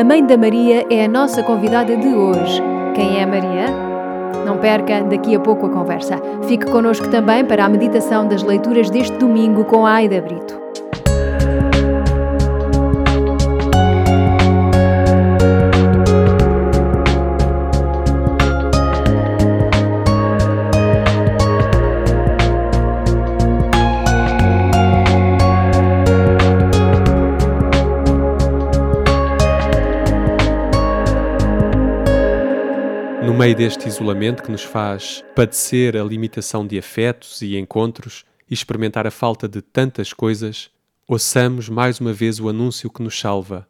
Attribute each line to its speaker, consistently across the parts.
Speaker 1: a Mãe da Maria é a nossa convidada de hoje. Quem é Maria? Não perca daqui a pouco a conversa. Fique connosco também para a meditação das leituras deste domingo com a Aida Brito.
Speaker 2: Meio deste isolamento que nos faz padecer a limitação de afetos e encontros e experimentar a falta de tantas coisas, ouçamos mais uma vez o anúncio que nos salva.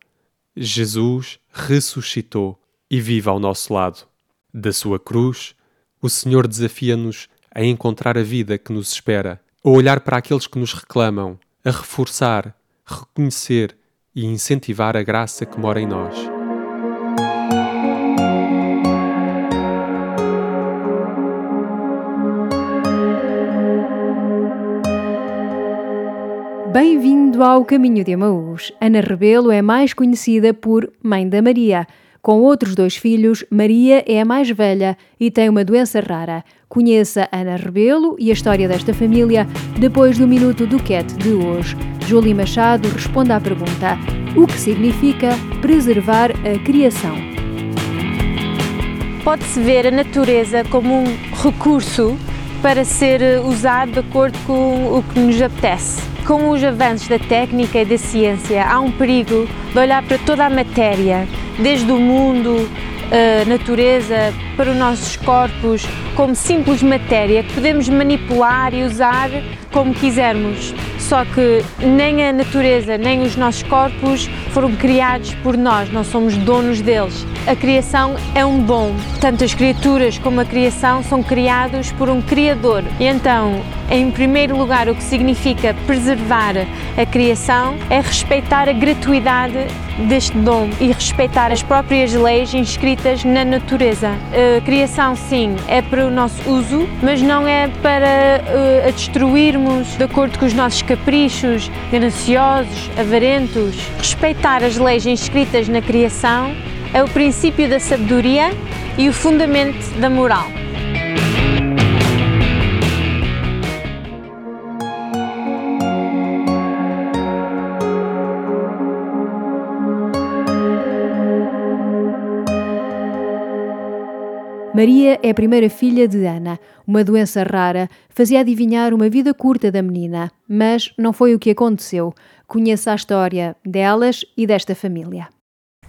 Speaker 2: Jesus ressuscitou e vive ao nosso lado. Da sua cruz, o Senhor desafia-nos a encontrar a vida que nos espera, a olhar para aqueles que nos reclamam, a reforçar, reconhecer e incentivar a graça que mora em nós.
Speaker 1: Bem-vindo ao Caminho de Emaús. Ana Rebelo é mais conhecida por Mãe da Maria. Com outros dois filhos, Maria é a mais velha e tem uma doença rara. Conheça Ana Rebelo e a história desta família depois do Minuto do Cat de hoje. Júlia Machado responde à pergunta: O que significa preservar a criação?
Speaker 3: Pode-se ver a natureza como um recurso para ser usado de acordo com o que nos apetece. Com os avanços da técnica e da ciência, há um perigo de olhar para toda a matéria, desde o mundo, a natureza, para os nossos corpos, como simples matéria que podemos manipular e usar como quisermos. Só que nem a natureza nem os nossos corpos foram criados por nós, não somos donos deles. A criação é um dom. Tanto as criaturas como a criação são criados por um Criador. E então, em primeiro lugar, o que significa preservar a criação é respeitar a gratuidade deste dom e respeitar as próprias leis inscritas na natureza. A criação, sim, é para o nosso uso, mas não é para uh, a de acordo com os nossos caprichos, gananciosos, avarentos. Respeitar as leis inscritas na criação é o princípio da sabedoria e o fundamento da moral.
Speaker 1: Maria é a primeira filha de Ana. Uma doença rara fazia adivinhar uma vida curta da menina, mas não foi o que aconteceu. Conheça a história delas e desta família.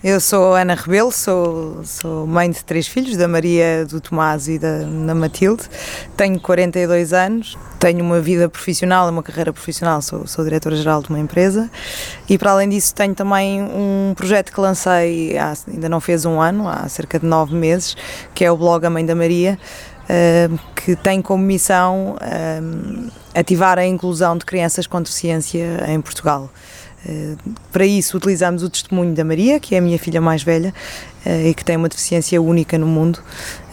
Speaker 4: Eu sou Ana Rebelo, sou, sou mãe de três filhos, da Maria, do Tomás e da, da Matilde. Tenho 42 anos, tenho uma vida profissional, uma carreira profissional, sou, sou diretora-geral de uma empresa e para além disso tenho também um projeto que lancei, há, ainda não fez um ano, há cerca de nove meses, que é o blog A Mãe da Maria, uh, que tem como missão uh, ativar a inclusão de crianças com deficiência em Portugal. Eh, para isso, utilizamos o testemunho da Maria, que é a minha filha mais velha eh, e que tem uma deficiência única no mundo,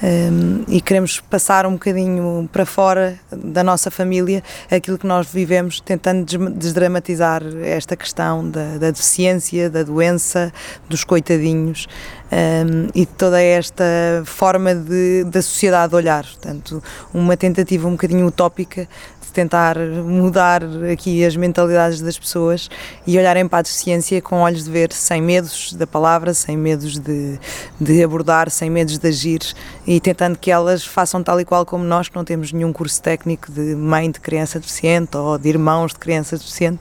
Speaker 4: eh, e queremos passar um bocadinho para fora da nossa família aquilo que nós vivemos, tentando desdramatizar esta questão da, da deficiência, da doença, dos coitadinhos e de toda esta forma de, da sociedade olhar. Portanto, uma tentativa um bocadinho utópica tentar mudar aqui as mentalidades das pessoas e olharem para a deficiência com olhos de ver, sem medos da palavra, sem medos de, de abordar, sem medos de agir e tentando que elas façam tal e qual como nós, que não temos nenhum curso técnico de mãe de criança deficiente ou de irmãos de criança deficiente,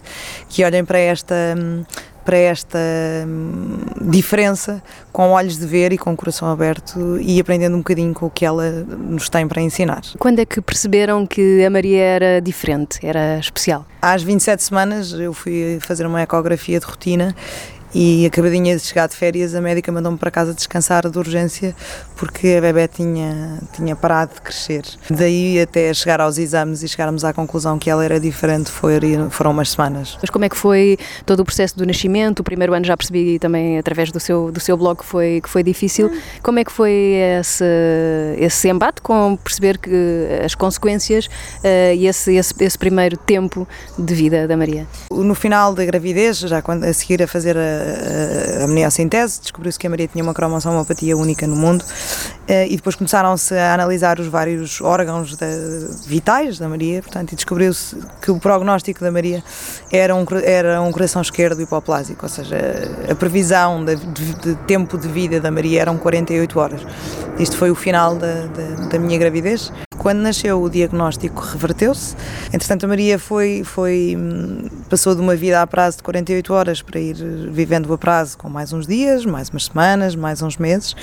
Speaker 4: que olhem para esta para esta hum, diferença com olhos de ver e com o coração aberto e aprendendo um bocadinho com o que ela nos tem para ensinar.
Speaker 1: Quando é que perceberam que a Maria era diferente, era especial?
Speaker 4: Às 27 semanas eu fui fazer uma ecografia de rotina e acabadinha de chegar de férias, a médica mandou-me para casa descansar de urgência porque a bebê tinha, tinha parado de crescer. Daí até chegar aos exames e chegarmos à conclusão que ela era diferente foi, foram umas semanas.
Speaker 1: Mas como é que foi todo o processo do nascimento? O primeiro ano já percebi também através do seu, do seu blog que foi, que foi difícil. Como é que foi esse, esse embate com perceber que as consequências uh, e esse, esse, esse primeiro tempo de vida da Maria?
Speaker 4: No final da gravidez, já quando, a seguir a fazer a a, amniocentese, descobriu-se que a Maria tinha uma cromossomopatia única no mundo e depois começaram-se a analisar os vários órgãos de, vitais da Maria, portanto, e descobriu-se que o prognóstico da Maria era um, era um coração esquerdo hipoplásico, ou seja, a previsão de, de, de tempo de vida da Maria eram 48 horas. Isto foi o final da, da, da minha gravidez. Quando nasceu, o diagnóstico reverteu-se. Entretanto, a Maria foi, foi, hum, passou de uma vida a prazo de 48 horas para ir vivendo a prazo com mais uns dias, mais umas semanas, mais uns meses.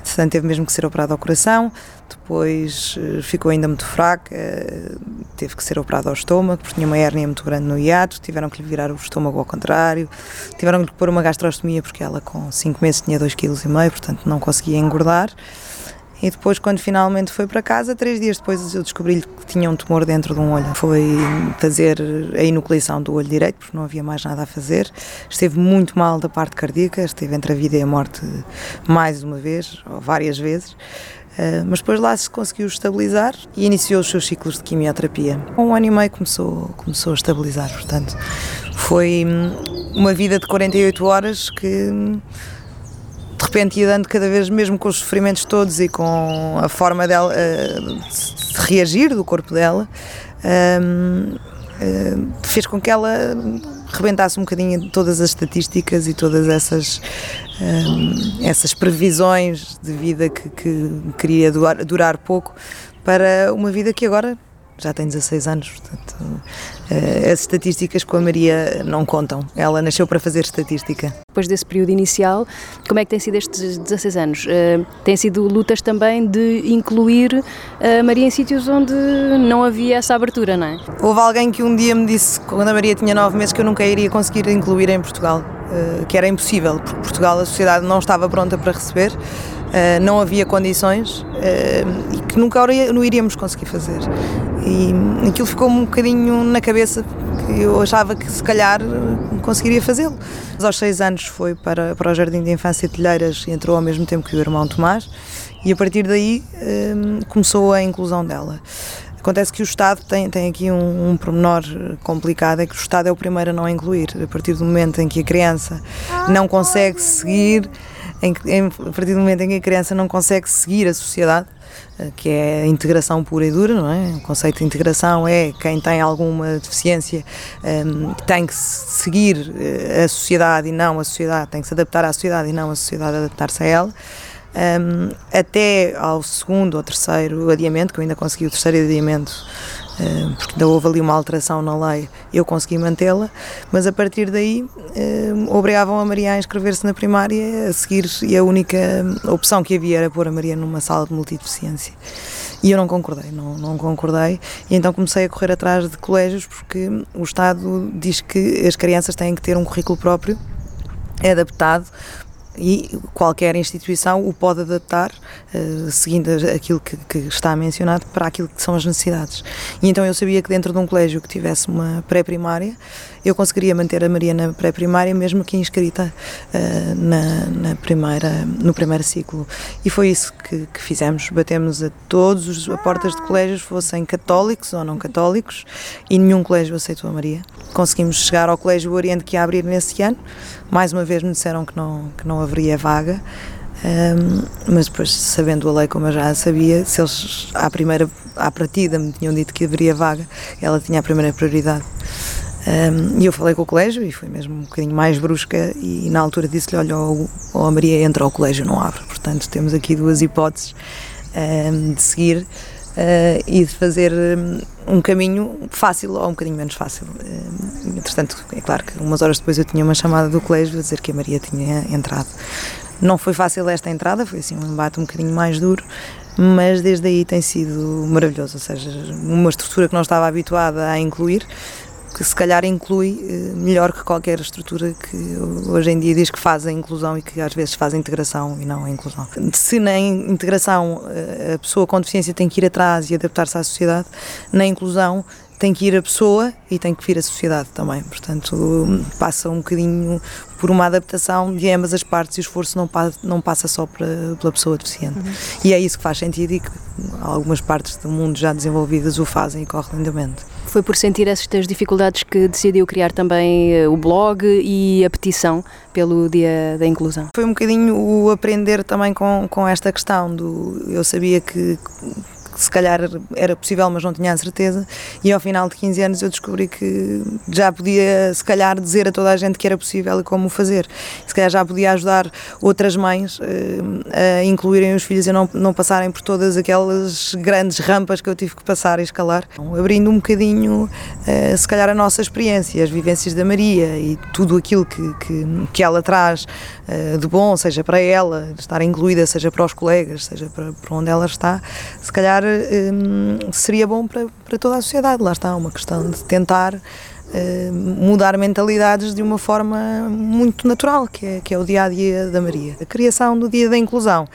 Speaker 4: Entretanto, teve mesmo que ser operada ao coração. Depois eh, ficou ainda muito fraca, teve que ser operada ao estômago, porque tinha uma hérnia muito grande no hiato. Tiveram que lhe virar o estômago ao contrário. Tiveram que lhe pôr uma gastrostomia, porque ela com 5 meses tinha 2,5 kg, portanto não conseguia engordar. E depois, quando finalmente foi para casa, três dias depois eu descobri-lhe que tinha um tumor dentro de um olho. Foi fazer a enucleação do olho direito, porque não havia mais nada a fazer. Esteve muito mal da parte cardíaca, esteve entre a vida e a morte mais uma vez, ou várias vezes. Uh, mas depois lá se conseguiu estabilizar e iniciou os seus ciclos de quimioterapia. Um ano e meio começou, começou a estabilizar, portanto, foi hum, uma vida de 48 horas que hum, de repente ia dando cada vez, mesmo com os sofrimentos todos e com a forma dela uh, de reagir do corpo dela, uh, uh, fez com que ela rebentasse um bocadinho todas as estatísticas e todas essas, essas previsões de vida que, que queria durar pouco para uma vida que agora já tem 16 anos, portanto, uh, as estatísticas com a Maria não contam. Ela nasceu para fazer estatística.
Speaker 5: Depois desse período inicial, como é que tem sido estes 16 anos? Uh, tem sido lutas também de incluir a Maria em sítios onde não havia essa abertura, não é?
Speaker 4: Houve alguém que um dia me disse, quando a Maria tinha 9 meses, que eu nunca iria conseguir incluir em Portugal, uh, que era impossível, porque Portugal, a sociedade não estava pronta para receber. Uh, não havia condições uh, e que nunca não iríamos conseguir fazer. E aquilo ficou-me um bocadinho na cabeça, que eu achava que se calhar conseguiria fazê-lo. Mas aos seis anos foi para, para o Jardim de Infância de Telheiras e entrou ao mesmo tempo que o irmão Tomás e a partir daí um, começou a inclusão dela. Acontece que o Estado tem, tem aqui um, um pormenor complicado, é que o Estado é o primeiro a não incluir. A partir do momento em que a criança não consegue seguir, em, em, a partir do momento em que a criança não consegue seguir a sociedade, que é a integração pura e dura, não é? O conceito de integração é quem tem alguma deficiência um, ehm, tem que seguir eh, a sociedade e não a sociedade, tem que se adaptar à sociedade e não a sociedade adaptar-se a ela. Um, até ao segundo ou terceiro adiamento, que eu ainda consegui o terceiro adiamento eh, porque ainda houve ali uma alteração na lei, eu consegui mantê-la, mas a partir daí eh, obrigavam a Maria a inscrever-se na primária a seguir, e a única opção que havia era pôr a Maria numa sala de multideficiência. E eu não concordei, não, não concordei, e então comecei a correr atrás de colégios porque o Estado diz que as crianças têm que ter um currículo próprio adaptado e qualquer instituição o pode adaptar uh, seguindo aquilo que, que, está mencionado para aquilo que são as necessidades. E então eu sabia que dentro de um colégio que tivesse uma pré-primária, eu conseguiria manter a Maria na pré-primária mesmo que inscrita uh, na, na, primeira, no primeiro ciclo. E foi isso que, que fizemos. Batemos a todos os a portas de colégios, fossem católicos ou não católicos, e nenhum colégio aceitou a Maria. Conseguimos chegar ao Colégio Oriente que ia abrir nesse ano. Mais uma vez me disseram que não, que não haveria vaga. Um, mas depois, sabendo a lei como eu já sabia, se eles à primeira, à partida me tinham dito que haveria vaga, ela tinha a primeira prioridade. E eu falei com o colégio e fui mesmo um bocadinho mais brusca e na altura disse-lhe, olha, ou, a Maria entra ao colégio não abre. Portanto, temos aqui duas hipóteses de seguir uh, e de fazer um caminho fácil ou um bocadinho menos fácil. Entretanto, é claro que umas horas depois eu tinha uma chamada do colégio a dizer que a Maria tinha entrado. Não foi fácil esta entrada, foi assim um embate um bocadinho mais duro, mas desde aí tem sido maravilhoso, ou seja, uma estrutura que não estava habituada a incluir, que se calhar inclui eh, melhor que qualquer estrutura que hoje em dia diz que faz a inclusão e que às vezes faz a integração e não a inclusão. Se na integração eh, a pessoa com deficiência tem que ir atrás e adaptar-se à sociedade, na inclusão tem que ir a pessoa e tem que vir a sociedade também. Portanto, passa um bocadinho por uma adaptação de ambas as partes e o esforço não, passa, não passa só pela, pela pessoa deficiente. Uhum. E é isso que faz sentido e que algumas partes do mundo já desenvolvidas o fazem e corre lindamente.
Speaker 5: Foi por sentir estas dificuldades que decidiu criar também eh, o blog e a petição pelo Dia da Inclusão?
Speaker 4: Foi um bocadinho o aprender também com, com esta questão do eu sabia que que se calhar era possível, mas não tinha a certeza. E ao final de 15 anos eu descobri que já podia, se calhar, dizer a toda a gente que era possível e como o fazer. Se calhar já podia ajudar outras mães uh, a incluírem os filhos e não, não passarem por todas aquelas grandes rampas que eu tive que passar e escalar. Abrindo um bocadinho, uh, se calhar, a nossa experiência, as vivências da Maria e tudo aquilo que, que, que ela traz uh, de bom, seja para ela, estar incluída, seja para os colegas, seja para, para onde ela está, se calhar Hum, seria bom para, para toda a sociedade. Lá está, uma questão de tentar hum, mudar mentalidades de uma forma muito natural, que é, que é o dia a dia da Maria. A criação do dia da inclusão.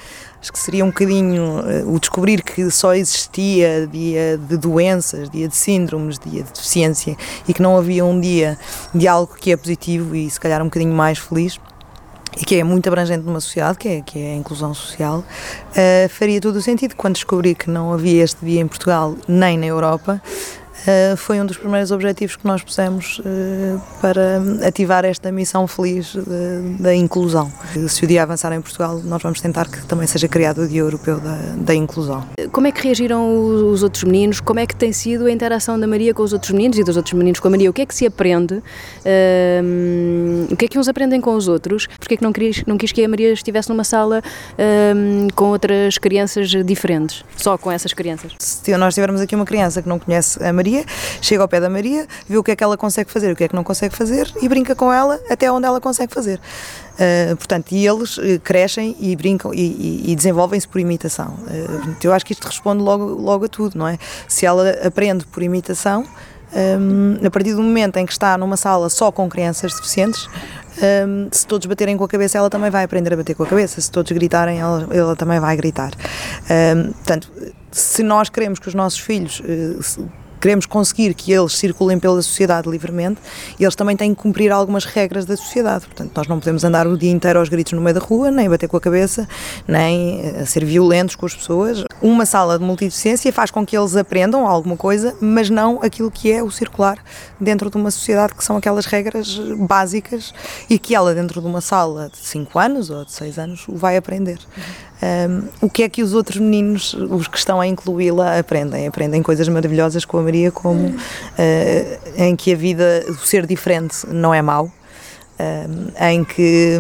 Speaker 4: Acho que seria um bocadinho uh, o descobrir que só existia dia de doenças, dia de síndromes, dia de deficiência e que não havia um dia de algo que é positivo e se calhar um bocadinho mais feliz e que é muito abrangente numa sociedade, que é, que é a inclusão social, uh, faria todo o sentido. Quando descobri que não havia este dia em Portugal nem na Europa, Uh, foi um dos primeiros objetivos que nós pusemos uh, para ativar esta missão feliz da inclusão. Se o dia avançar em Portugal, nós vamos tentar que também seja criado o Dia Europeu da, da Inclusão.
Speaker 5: Como é que reagiram os, os, outros meninos? Como é que tem sido a interação da Maria com os outros meninos e dos outros meninos com a Maria? O que é que se aprende? Uh, o que é que uns aprendem com os outros? Porquê é que não quis, não quis que a Maria estivesse numa sala com outras crianças diferentes? Só com essas crianças?
Speaker 4: Se nós tivermos aqui uma criança que não conhece a Maria, Maria, chega ao pé da Maria, vê o que é que ela consegue fazer, o que é que não consegue fazer e brinca com ela até onde ela consegue fazer. Uh, portanto, e eles uh, crescem e brincam e, e, desenvolvem-se por imitação. Uh, eu acho que isto responde logo, logo a tudo, não é? Se ela aprende por imitação, um, a partir do momento em que está numa sala só com crianças deficientes, um, se todos baterem com a cabeça, ela também vai aprender a bater com a cabeça. Se todos gritarem, ela, ela também vai gritar. Um, portanto, se nós queremos que os nossos filhos queremos conseguir que eles circulem pela sociedade livremente, eles também têm que cumprir algumas regras da sociedade. Portanto, nós não podemos andar o dia inteiro aos gritos no meio da rua, nem bater com a cabeça, nem eh, ser violentos com as pessoas. Uma sala de multideficiência faz com que eles aprendam alguma coisa, mas não aquilo que é o circular dentro de uma sociedade, que são aquelas regras básicas e que ela, dentro de uma sala de 5 anos ou de 6 anos, vai aprender. Um, o que é que os outros meninos, os que estão a incluí-la, aprendem? Aprendem coisas maravilhosas com a Maria, como uh, em que a vida, o ser diferente não é mau, um, em que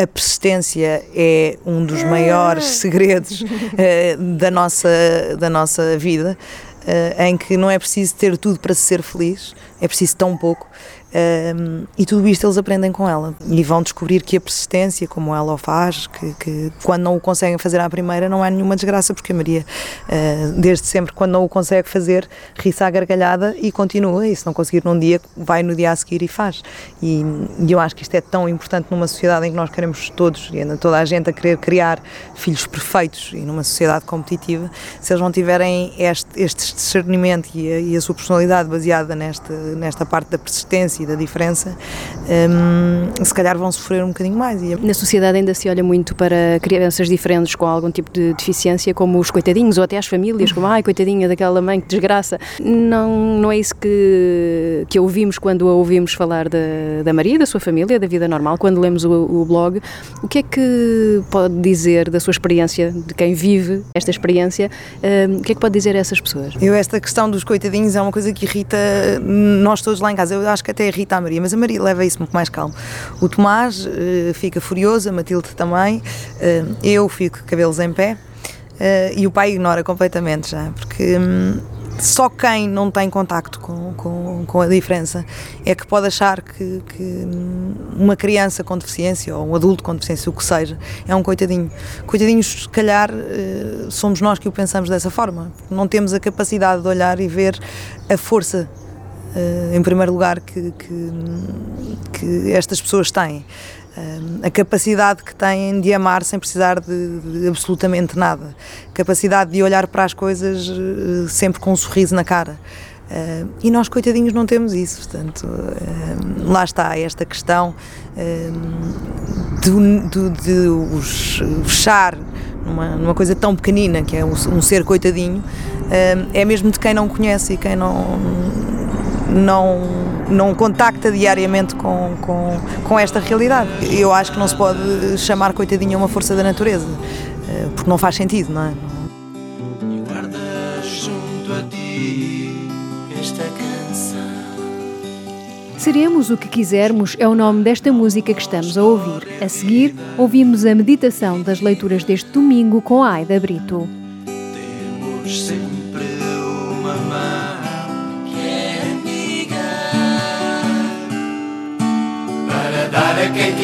Speaker 4: a persistência é um dos maiores segredos uh, da, nossa, da nossa vida, uh, em que não é preciso ter tudo para ser feliz, é preciso tão pouco. Um, e tudo isto eles aprendem com ela e vão descobrir que a persistência, como ela o faz, que, que quando não o conseguem fazer à primeira, não é nenhuma desgraça, porque a Maria, uh, desde sempre, quando não o consegue fazer, ri-se à gargalhada e continua. E se não conseguir num dia, vai no dia a seguir e faz. E, e, eu acho que isto é tão importante numa sociedade em que nós queremos todos, e toda a gente a querer criar filhos perfeitos e numa sociedade competitiva, se eles não tiverem este, este discernimento e a, e a sua personalidade baseada nesta, nesta parte da persistência e da diferença, um, se calhar vão sofrer um bocadinho mais.
Speaker 5: Na sociedade ainda se olha muito para crianças diferentes com algum tipo de deficiência, como os coitadinhos, ou até as famílias, como ai, coitadinha daquela mãe, que desgraça. Não, não é isso que, que ouvimos quando ouvimos falar da, da Maria, da sua família, da vida normal, quando lemos o, o blog. O que é que pode dizer da sua experiência, de quem vive esta experiência, um, o que é que pode dizer a essas pessoas?
Speaker 4: Eu, esta questão dos coitadinhos é uma coisa que irrita nós todos lá em casa. Eu acho que até a Maria, mas a Maria leva isso muito mais calmo. O Tomás uh, fica furioso, a Matilde também, uh, eu fico cabelos em pé uh, e o pai ignora completamente já, porque. Um, só quem não tem contacto com, com, com, a diferença é que pode achar que, que, hum, uma criança com deficiência ou um adulto com deficiência, o que seja, é um coitadinho. Coitadinhos, se calhar, somos nós que o pensamos dessa forma. Não temos a capacidade de olhar e ver a força em primeiro lugar, que, que, que estas pessoas têm. Uh, a capacidade que têm de amar sem precisar de, de, absolutamente nada, capacidade de olhar para as coisas uh, sempre com um sorriso na cara. E nós, coitadinhos, não temos isso. Portanto, lá está esta questão de, de, de, os fechar numa, numa coisa tão pequenina que é um ser coitadinho, é mesmo de quem não conhece e quem não, não, não contacta diariamente com, com, com esta realidade. Eu acho que não se pode chamar coitadinho a uma força da natureza, porque não faz sentido, não é?
Speaker 5: Seremos o que quisermos é o nome desta música que estamos a ouvir. A seguir, ouvimos a meditação das leituras deste domingo com a Aida Brito.
Speaker 6: Temos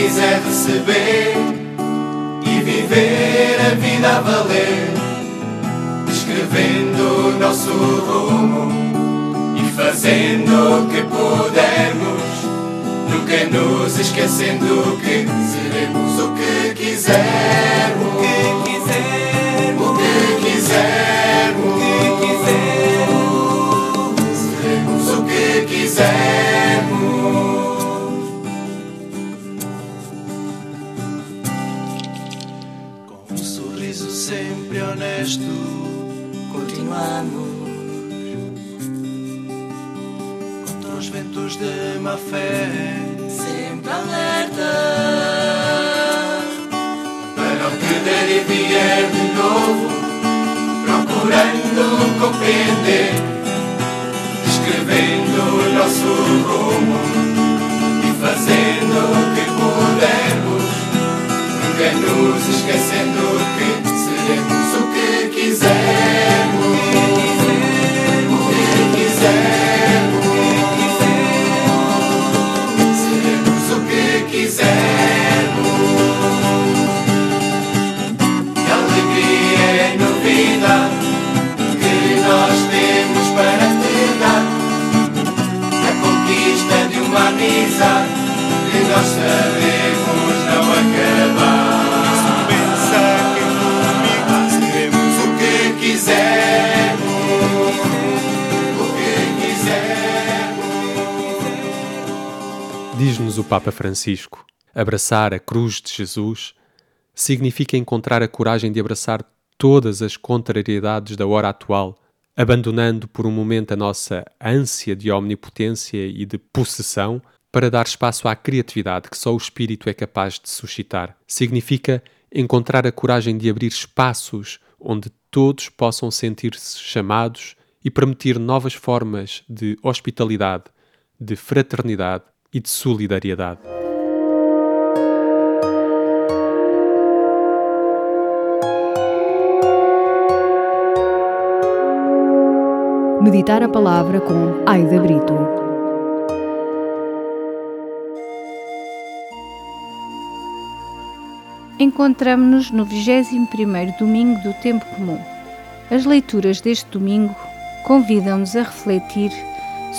Speaker 6: quiser receber e viver a vida a valer, escrevendo o nosso rumo fazendo o que pudermos, nunca nos esquecendo que seremos o que quisermos. De má fé, sempre alerta. Para o que der e vier de novo, procurando compreender, escrevendo o nosso rumo e fazendo o que pudermos,
Speaker 2: Francisco: abraçar a cruz de Jesus significa encontrar a coragem de abraçar todas as contrariedades da hora atual, abandonando por um momento a nossa ânsia de omnipotência e de possessão para dar espaço à criatividade que só o Espírito é capaz de suscitar. Significa encontrar a coragem de abrir espaços onde todos possam sentir-se chamados e permitir novas formas de hospitalidade, de fraternidade e de solidariedade.
Speaker 5: Meditar a palavra com Aida Brito.
Speaker 7: Encontramos-nos no 21º domingo do tempo comum. As leituras deste domingo convidam-nos a refletir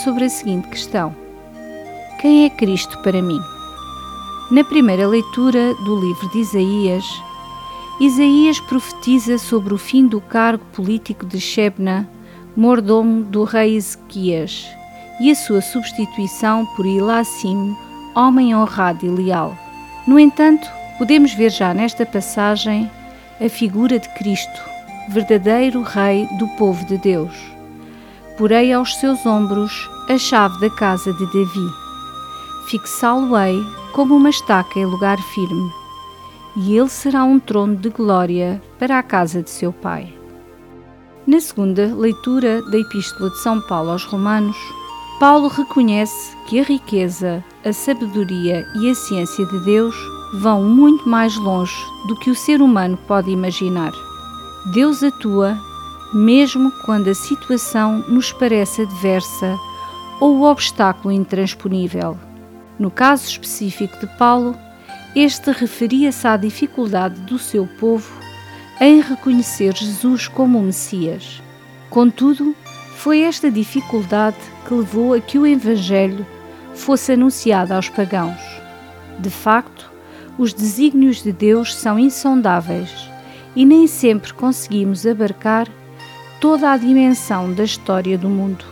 Speaker 7: sobre a seguinte questão: quem é Cristo para mim? Na primeira leitura do livro de Isaías, Isaías profetiza sobre o fim do cargo político de Shebna, mordomo do rei Ezequias, e a sua substituição por Ilassim, homem honrado e leal. No entanto, podemos ver já nesta passagem a figura de Cristo, verdadeiro Rei do povo de Deus. Porei aos seus ombros a chave da casa de Davi fixá-lo-ei como uma estaca em lugar firme, e ele será um trono de glória para a casa de seu Pai. Na segunda leitura da Epístola de São Paulo aos Romanos, Paulo reconhece que a riqueza, a sabedoria e a ciência de Deus vão muito mais longe do que o ser humano pode imaginar. Deus atua mesmo quando a situação nos parece adversa ou o obstáculo intransponível. No caso específico de Paulo, este referia-se à dificuldade do seu povo em reconhecer Jesus como o Messias. Contudo, foi esta dificuldade que levou a que o Evangelho fosse anunciado aos pagãos. De facto, os desígnios de Deus são insondáveis e nem sempre conseguimos abarcar toda a dimensão da história do mundo.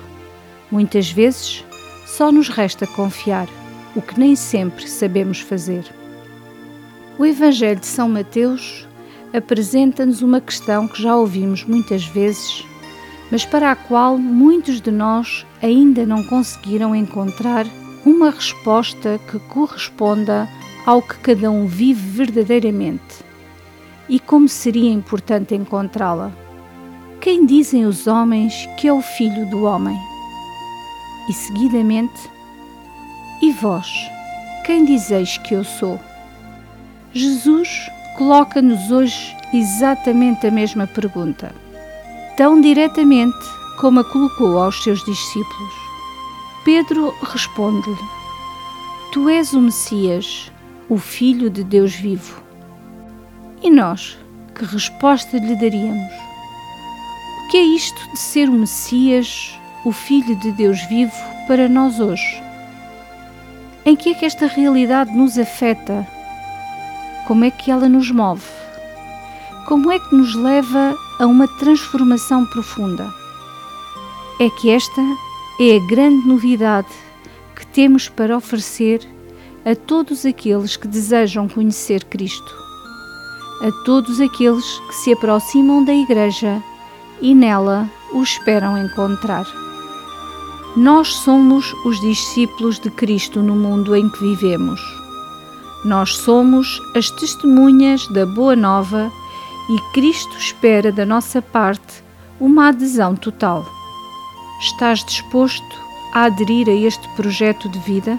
Speaker 8: Muitas vezes só nos resta confiar, o que nem sempre sabemos fazer. O Evangelho de São Mateus apresenta-nos uma questão que já ouvimos muitas vezes, mas para a qual muitos de nós ainda não conseguiram encontrar uma resposta que corresponda ao que cada um vive verdadeiramente. E como seria importante encontrá-la? Quem dizem os homens que é o Filho do Homem? E seguidamente, e vós, quem dizeis que eu sou? Jesus coloca-nos hoje exatamente a mesma pergunta, tão diretamente como a colocou aos seus discípulos. Pedro responde-lhe: Tu és o Messias, o Filho de Deus vivo. E nós, que resposta lhe daríamos? O que é isto de ser o Messias, o Filho de Deus vivo, para nós hoje? Em que é que esta realidade nos afeta? Como é que ela nos move? Como é que nos leva a uma transformação profunda? É que esta é a grande novidade que temos para oferecer a todos aqueles que desejam conhecer Cristo, a todos aqueles que se aproximam da Igreja e nela o esperam encontrar. Nós somos os discípulos de Cristo no mundo em que vivemos. Nós somos as testemunhas da Boa Nova e Cristo espera da nossa parte uma adesão total. Estás disposto a aderir a este projeto de vida?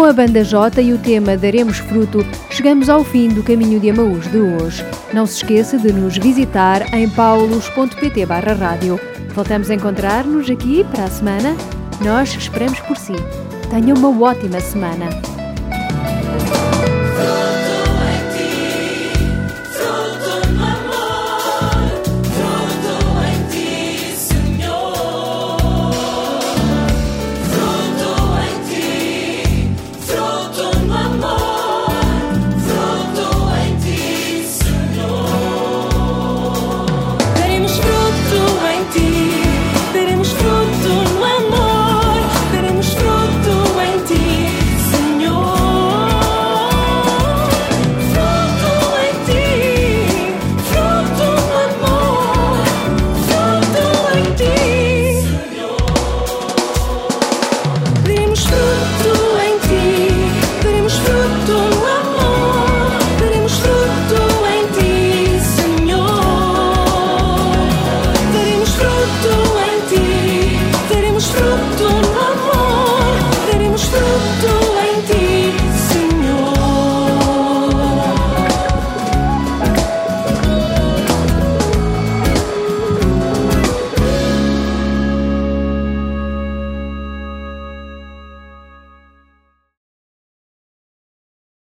Speaker 5: Com a banda J e o tema Daremos Fruto, chegamos ao fim do Caminho de Amaús de hoje. Não se esqueça de nos visitar em paulos.pt barra rádio. Voltamos a encontrar-nos aqui para a semana. Nós esperamos por si. Tenha uma ótima semana.